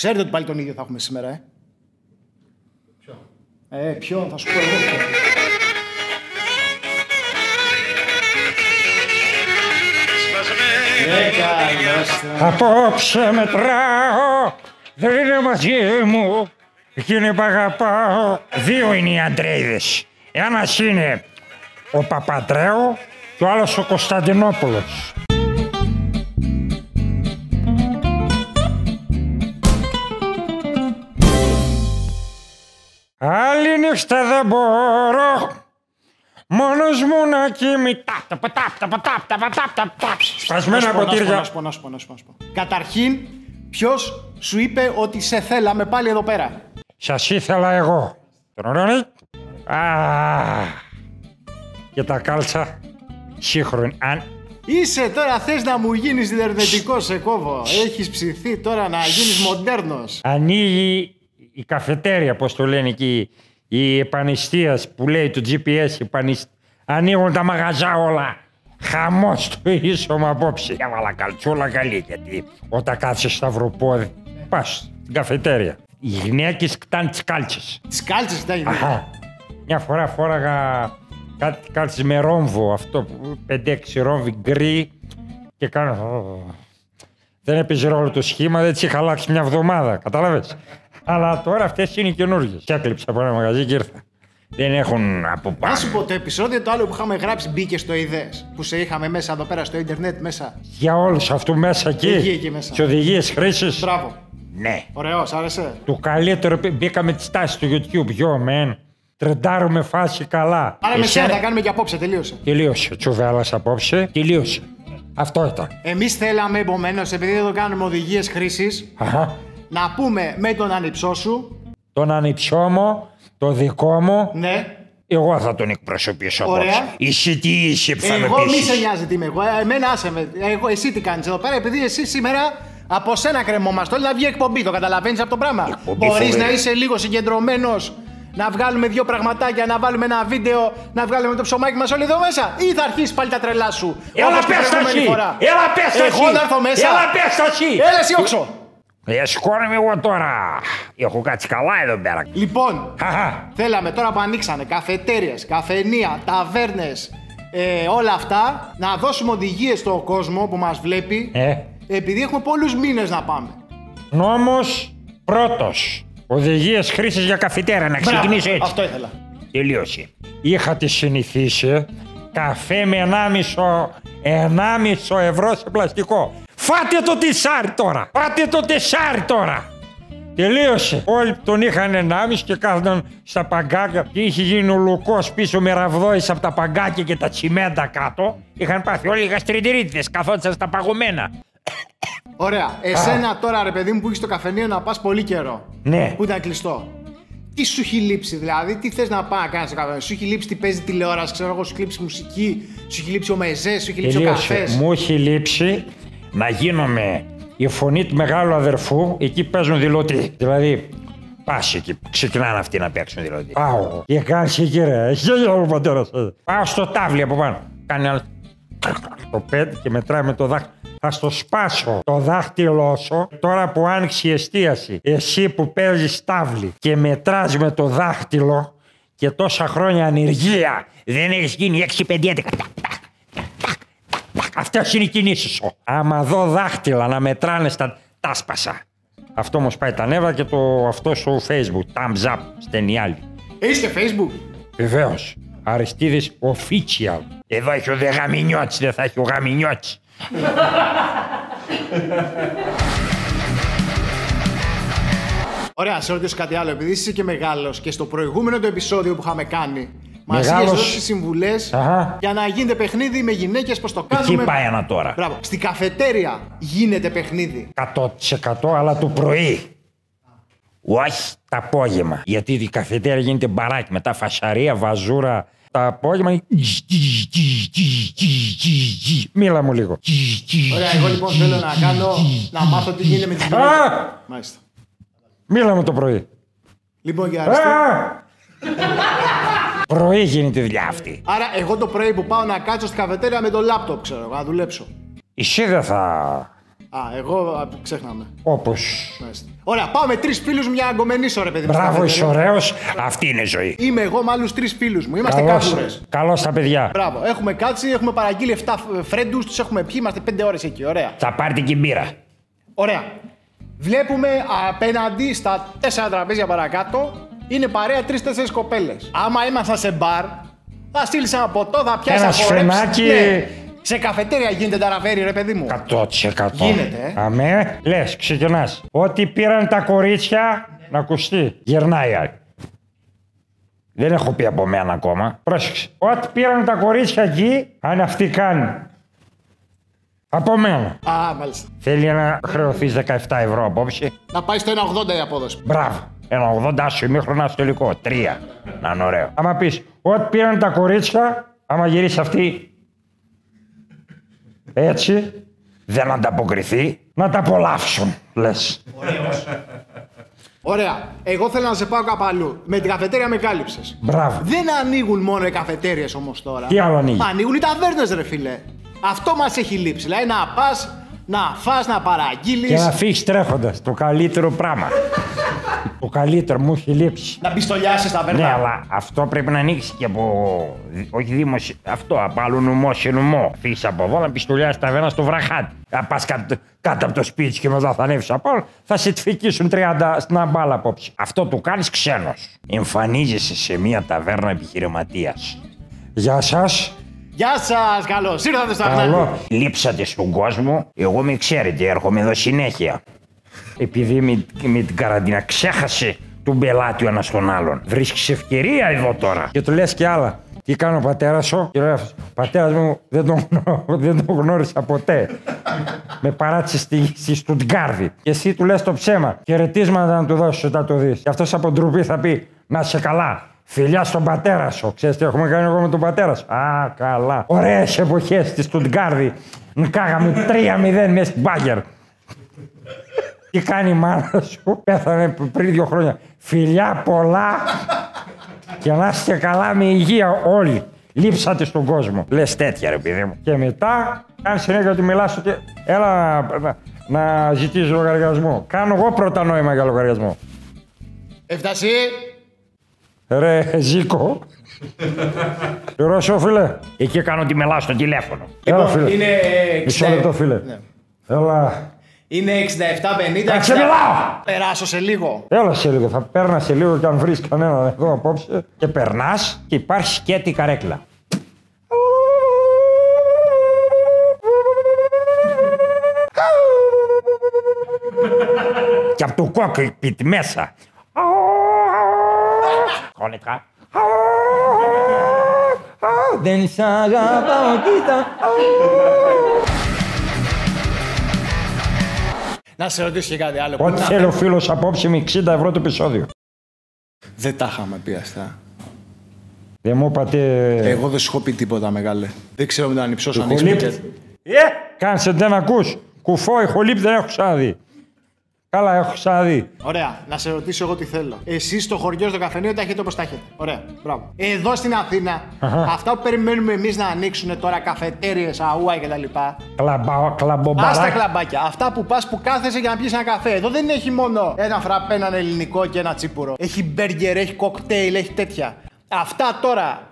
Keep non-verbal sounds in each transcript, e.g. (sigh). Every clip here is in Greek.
Ξέρετε ότι πάλι τον ίδιο θα έχουμε σήμερα, ε; Ποιο. Ε, ποιον, θα σου πω εγώ. ποιον. Ε, καλώς το. Απόψε μετράω, δεν είναι μαζί μου. Εκείνη που αγαπάω. Δύο είναι οι Αντρέιδες. Ένας είναι ο Παπαντρέου και ο άλλος ο Κωνσταντινόπουλος. νύχτα δεν μπορώ Μόνο μου να κοιμητά. Τα πατάπ, τα πατάπ, τα πατάπ, τα πατάπ. Σπασμένα ποτήρια. Να σου πω, να σου πω, να σου πω. Καταρχήν, ποιο σου είπε ότι σε θέλαμε πάλι εδώ πέρα. Σα ήθελα εγώ. Α, και τα κάλτσα σύγχρονη. Αν... Είσαι τώρα, θε να μου γίνει διδερνετικό σε κόβω. Έχει ψηθεί τώρα να γίνει μοντέρνο. Ανοίγει η καφετέρια, πώ το λένε εκεί, η επανιστίας που λέει το GPS, επανισ... ανοίγουν τα μαγαζά όλα. Χαμός το ίσωμα απόψε. Έβαλα καλτσούλα καλή, γιατί όταν κάθεσαι σταυροπόδι, πας στην καφετέρια. Οι γυναίκες κτάνε τις κάλτσες. Τις κάλτσες ήταν. Αχα. Μια φορά φόραγα κάτι κάλτσες με ρόμβο, αυτό που 5-6 ρόμβοι γκρι και κάνω... Δεν έπαιζε ρόλο το σχήμα, δεν τις είχα αλλάξει μια εβδομάδα, κατάλαβες. Αλλά τώρα αυτές είναι οι καινούργιες. Και έκλειψα από ένα μαγαζί και ήρθα. Δεν έχουν από Να πάνω. σου πω, το επεισόδιο το άλλο που είχαμε γράψει μπήκε στο ιδέες. Που σε είχαμε μέσα εδώ πέρα στο ίντερνετ μέσα. Για όλους αυτού μέσα εκεί. Εκεί, εκεί μέσα. Και οδηγίες χρήσης. Μπράβο. Ναι. Ωραίος, σ' άρεσε. Το καλύτερο, μπήκαμε τις τάσεις του YouTube, yo man. Τρεντάρουμε φάση καλά. Άρα με Εσύ, σένα ρε, θα κάνουμε και απόψε, τελείωσε. Τελείωσε. Τσουβέλας απόψε. Τελείωσε. Αυτό ήταν. Εμείς θέλαμε επομένως, επειδή εδώ κάνουμε οδηγίες χρήσης, Αχα. Να πούμε με τον ανυψό σου, Τον ανιψιό μου, το δικό μου, ναι, εγώ θα τον εκπροσωπήσω Ωραία. απόψε. Εσύ τι είσαι που θα με Εγώ μη πείσεις. σε νοιάζει τι είμαι εγώ. ε, Εμένα άσε με. Εγώ, εσύ τι κάνεις εδώ πέρα, επειδή εσύ σήμερα από σένα κρεμόμαστε όλοι να βγει εκπομπή. Το καταλαβαίνεις αυτό το πράγμα; Εκπομπή Μπορείς φοβερή. να είσαι λίγο συγκεντρωμένος, να βγάλουμε δύο πραγματάκια, να βάλουμε ένα βίντεο, να βγάλουμε το ψωμάκι μας όλοι εδώ μέσα; Ή θα αρχίσεις πάλι τα τρελά σου. Έλα όπως την πες τα προηγούμενη εσύ. φορά; Έλα πες τα Εγώ εσύ. να έρθω μέσα. Έλα πες τα εσύ. Έλα εσύ όξο. Ε, σηκώνομαι εγώ τώρα. Έχω κάτσει καλά εδώ πέρα. Λοιπόν, Αχα. θέλαμε τώρα που ανοίξανε καφετέρειες, καφενεία, ταβέρνες, ε, όλα αυτά, να δώσουμε οδηγίες στον κόσμο που μας βλέπει. Ε, Επειδή έχουμε πολλούς μήνες να πάμε. νόμος πρώτος. Οδηγίες χρήσης για καφιτέρα. Να ξεκινήσω Μπράβο, έτσι. Αυτό ήθελα. Τελείωσε. Είχα τη συνηθίσει καφέ με 1,5 1,5 ευρώ σε πλαστικό. Φάτε το τεσάρι τώρα. Φάτε το τεσάρι τώρα. Τελείωσε. Όλοι τον είχαν 1,5 και κάθονταν στα παγκάκια και είχε γίνει ο λουκός πίσω με ραβδόης από τα παγκάκια και τα τσιμέντα κάτω. Είχαν πάθει όλοι οι γαστριτηρίτιδες καθόντουσαν στα παγωμένα. Ωραία. Εσένα τώρα, ρε παιδί μου, που έχεις το καφενείο να πας πολύ καιρό. Ναι. Που ήταν κλειστό. Τι σου έχει λείψει, δηλαδή, τι θες να πάει να κάνεις στο καφενείο. Σου έχει λείψει τι παίζει τηλεόραση, ξέρω εγώ, σου έχει λείψει μουσική, σου έχει λείψει ο μεζές, σου έχει λείψει ο Τελείωσε. καφές. Μου έχει λείψει να γίνομαι η φωνή του μεγάλου αδερφού, εκεί παίζουν δηλωτή. Δηλαδή, πα εκεί, που ξεκινάνε αυτοί να παίξουν δηλωτή. Πάω. Και κάνεις εκεί ρε, έχει γέλιο ο πατέρας. Πάω στο τάβλι από πάνω. Κάνει ένα. Το πέντε και μετράει με το δάχτυλο. Θα στο σπάσω το δάχτυλό σου τώρα που άνοιξε η εστίαση. Εσύ που παίζεις τάβλι και μετράς με το δάχτυλο και τόσα χρόνια ανεργία δεν έχεις γίνει 6-5 11. Αυτές είναι οι κινήσεις σου. Άμα δω δάχτυλα να μετράνε στα. Τα σπάσα. Αυτό όμως πάει τα νεύρα και το αυτό στο facebook. Thumbs up, στενή άλλη. Έχει και facebook; Βεβαίως. Αριστίδη official. Εδώ έχει ο δε γαμινιώτης, δεν θα έχει ο γαμινιώτης. Ωραία, να σε ρωτήσω κάτι άλλο. Επειδή είσαι και μεγάλος και στο προηγούμενο το επεισόδιο που είχαμε κάνει, μα είχε Μεγάλος. δώσει συμβουλές Αχα. για να γίνεται παιχνίδι με γυναίκες, πώς το κάνουμε. Εκεί πάει ένα τώρα. Μπράβο. Στην καφετέρια γίνεται παιχνίδι. 100% αλλά το πρωί. Όχι τα απόγευμα. Γιατί η καφετέρια γίνεται μπαράκι. Μετά φασαρία, βαζούρα. Τα απόγευμα. είναι Μίλα μου λίγο. Ωραία, εγώ λοιπόν θέλω να κάνω να μάθω τι γίνεται με τις γυναίκες. Α! Μάλιστα. Μίλα μου το πρωί. Λοιπόν, για αριστερά. Α! Πρωί γίνεται η δουλειά αυτή. Άρα, εγώ το πρωί που πάω να κάτσω στην καφετέρια με το λάπτοπ, ξέρω εγώ, να δουλέψω. Εσύ δεν θα Α, εγώ α, ξέχναμε. Όπως. Μάλιστα. Ωραία, πάμε τρεις φίλους μου για να γκομενήσω, ρε παιδί μου. Μπράβο, στα είσαι καφετέρια. ωραίος. Αυτή είναι η ζωή. Είμαι εγώ με άλλους τρεις φίλους μου. Είμαστε Καλώς, κάγκουρε. καλώς τα παιδιά. Μπράβο, έχουμε κάτσει, έχουμε παραγγείλει 7 φρέντους, τους έχουμε πιει, είμαστε 5 ώρες εκεί. Ωραία. Θα πάρετε και μπύρα. Ωραία. Βλέπουμε απέναντι στα τέσσερα τραπέζια παρακάτω είναι παρέα τρει-τέσσερι κοπέλες. Άμα ήμασταν σε μπαρ, θα στείλεις ένα ποτό, θα πιάσεις Ένα θα χορέψεις. σφενάκι. Ναι. Σε καφετέρια γίνεται ταραβέρι, ρε παιδί μου. 100%. Γίνεται, ε. Αμέ, λες, ξεκινάς. Ό,τι πήραν τα κορίτσια να ακουστεί. Γυρνάει άλλη. Δεν έχω πει από μένα ακόμα. Πρόσεξε. Ό,τι πήραν τα κορίτσια εκεί, αν αυτή κάνει. Από μένα. Α, μάλιστα. Θέλει να χρεωθείς 17 ευρώ απόψε. Να πάει στο 1,80 η απόδοση. Μπράβο. Ένα 80 άσο ημίχρονα στο τελικό. Τρία. Να είναι ωραίο. Άμα πεις, ό,τι πήραν τα κορίτσια, άμα γυρίσει αυτή έτσι, δεν ανταποκριθεί, να τα απολαύσουν, λες. Ωραία. Εγώ θέλω να σε πάω κάπου αλλού. Με την καφετέρια με κάλυψες. Μπράβο. Δεν ανοίγουν μόνο οι καφετέρειε όμως τώρα. Τι άλλο ανοίγει; Ανοίγουν οι ταβέρνες, ρε φίλε. Αυτό μας έχει λείψει. Δηλαδή να πας, να φας, να παραγγείλεις. Και να φύγεις τρέχοντας. Το καλύτερο πράγμα. Το καλύτερο μου έχει λείψει. Να πιστολιάσεις τα Ναι, βέρνα. αλλά αυτό πρέπει να ανοίξει και από. Όχι δημοσιο... Αυτό, από άλλο νομό σε νομό. Φύγεις από εδώ να πιστολιάσεις τα βένα στο βραχάτι. Να πας κάτω, κάτω από το σπίτι σου και μετά θα ανέβεις από άλλο, θα σε τφικήσουν 30 στην αμπάλα απόψε. Αυτό το κάνεις ξένος. Εμφανίζεσαι σε μια ταβέρνα επιχειρηματίας. Γεια σας. Γεια σας, καλώς ήρθατε στο Καλό. Αγνάτι. Λείψατε στον κόσμο. Εγώ με ξέρετε, έρχομαι εδώ συνέχεια. Επειδή με, με την καραντίνα ξέχασε τον πελάτη ο ένας τον άλλον. Βρίσκεις ευκαιρία εδώ τώρα. Και του λες και άλλα. Τι κάνει ο πατέρας σου, και λέει αυτός, πατέρας μου δεν τον, γνω- (laughs) δεν τον γνώρισα ποτέ. με παράτησες στη, στη Στουτγκάρδη. Και εσύ του λες το ψέμα. Χαιρετίσματα να του δώσεις όταν το δεις. Και αυτό από ντροπή θα πει Να σε καλά. Φιλιά στον πατέρα σου. Ξέρεις τι έχουμε κάνει εγώ με τον πατέρα σου; Α, καλά. Ωραίες εποχές στη Στουτγκάρδη. Νικάγαμε 3-0 μέσα στην Μπάγκερ. Τι κάνει η μάνα σου. Πέθανε πριν δύο χρόνια. Φιλιά πολλά. Και να είστε καλά με υγεία όλοι. Λείψατε στον κόσμο. Λες τέτοια ρε παιδί μου. Και μετά κάνει συνέχεια ότι μιλάς ότι έλα να, να, να ζητήσεις λογαριασμό. Κάνω εγώ πρώτα νόημα για λογαριασμό. Έφτασε. Ρε Ζήκο. Ρώσο φίλε. Εκεί κάνω ότι μιλάω στο τηλέφωνο. Έλα φίλε. Είναι. ε, Μισό 60. λεπτό φίλε. Ναι. Έλα. Είναι 67-50. Να ξεμιλάω. Περάσω σε λίγο. Έλα σε λίγο. Θα παίρνα σε λίγο και αν βρεις κανέναν εδώ απόψε. Και περνάς και υπάρχει σκέτη καρέκλα. και από το κόκκιτ μέσα. Χρονικά. Δεν σ' αγαπάω, κοίτα. Να σε ρωτήσω και κάτι άλλο. Ό,τι Να- θέλει ο φίλος απόψε με 60 ευρώ το επεισόδιο. Δεν τα είχαμε πει αυτά. Δεν μου είπατε... Εγώ δεν σου έχω πει τίποτα μεγάλε. Δεν ξέρω με τον ανυψό σου αν έχεις Ηχολήπτη. πει και- Ε, κάνσε δεν ακούς. Κουφό, ηχολήπτη δεν έχω ξαναδεί. Καλά, έχω ξαναδεί. Ωραία, να σε ρωτήσω εγώ τι θέλω. Εσείς στο χωριό, στο καφενείο τα έχετε όπως τα έχετε. Ωραία, μπράβο. Εδώ στην Αθήνα, αυτά που περιμένουμε εμείς να ανοίξουν τώρα καφετέρειες, αούα κτλ. Κλαμπα, Α τα κλαμπομπαράκι. κλαμπάκια. Αυτά που πας που κάθεσαι για να πιεις ένα καφέ. Εδώ δεν έχει μόνο ένα φραπέ, έναν ελληνικό και ένα τσίπουρο. Έχει μπέργκερ, έχει κοκτέιλ, έχει τέτοια. Αυτά τώρα.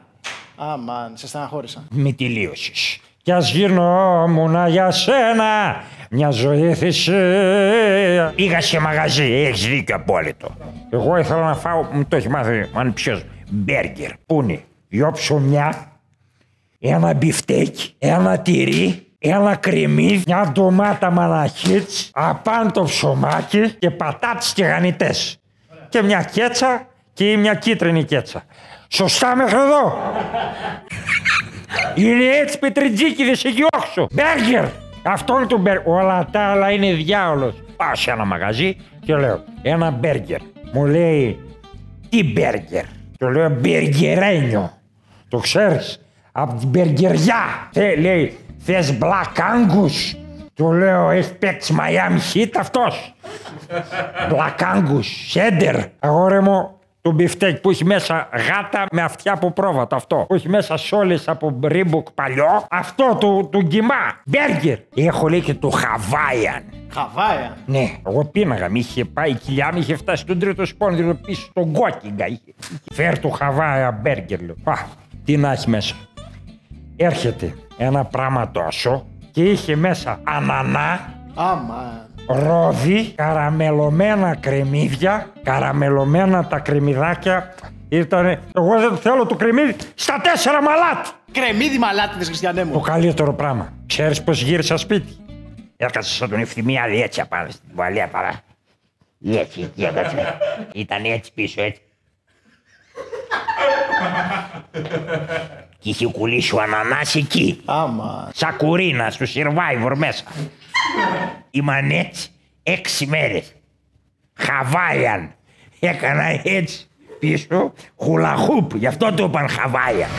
Αμάν, σε στεναχώρησα. Μη τελείωσες. Κι ας γινόμουν για σένα μια ζωή θυσία. Πήγα σε μαγαζί, έχεις δίκιο απόλυτο. Εγώ ήθελα να φάω, μου το έχει μάθει αν ποιος, μπέργκερ. Πού είναι, δυο ψωμιά, ένα μπιφτέκι, ένα τυρί, ένα κρεμμύδι, μια ντομάτα μαναχίτς, απάνω το ψωμάκι και πατάτες τηγανιτές. Και μια κέτσα και μια κίτρινη κέτσα. Σωστά μέχρι εδώ. Είναι έτσι πετριτζίκιδες εκεί όξω. Μπέργκερ. Αυτό είναι το μπέργκερ. Όλα τα άλλα είναι διάολος. Πάω σε ένα μαγαζί και λέω ένα μπέργκερ. Μου λέει τι μπέργκερ; Του λέω μπεργκερένιο. Το ξέρεις. Από την μπεργκεριά. Θε, λέει θες Black Angus; Του λέω έχει παίξει Miami Heat αυτός; (laughs) Black Angus. Σέντερ. Αγόρι μου το μπιφτέκι που έχει μέσα γάτα με αυτιά από πρόβατο. Αυτό. Που έχει μέσα σόλα από Reebok παλιό. Αυτό του, του κιμά. Μπέργκερ. Έχω λέει και το Χαβάιαν. Χαβάια. Ναι, εγώ πίναγα. Μη είχε πάει η κοιλιά, μου είχε φτάσει στον τρίτο σπόνδυλο πίσω στον κόκκιγκα. Είχε. Φέρ του Χαβάια μπέργκερ. Λέω. Α, τι να έχει μέσα. Έρχεται ένα πράγμα τόσο και είχε μέσα ανανά, Άμα. Ρόδι, καραμελωμένα κρεμμύδια, καραμελωμένα τα κρεμμυδάκια. Ήτανε, εγώ δεν θέλω το κρεμμύδι στα τέσσερα μαλάτι. Κρεμμύδι μαλάτιδες, Χριστιανέ Το μου. καλύτερο πράγμα. Ξέρεις πώς γύρισα σπίτι; Έκατσα σαν τον ευθυμιάδη έτσι απάνω στην τουαλία παρά. Έτσι, εκεί έκατσα. Ήταν έτσι πίσω, έτσι. Και είχε κουλήσει ο ανανάς εκεί. Άμα. Σακουρίνα στο survivor μέσα. Ήμαν έτσι έξι μέρες. Χαβάιαν. Έκανα έτσι πίσω χουλαχούπ. Γι' αυτό το είπαν Χαβάιαν.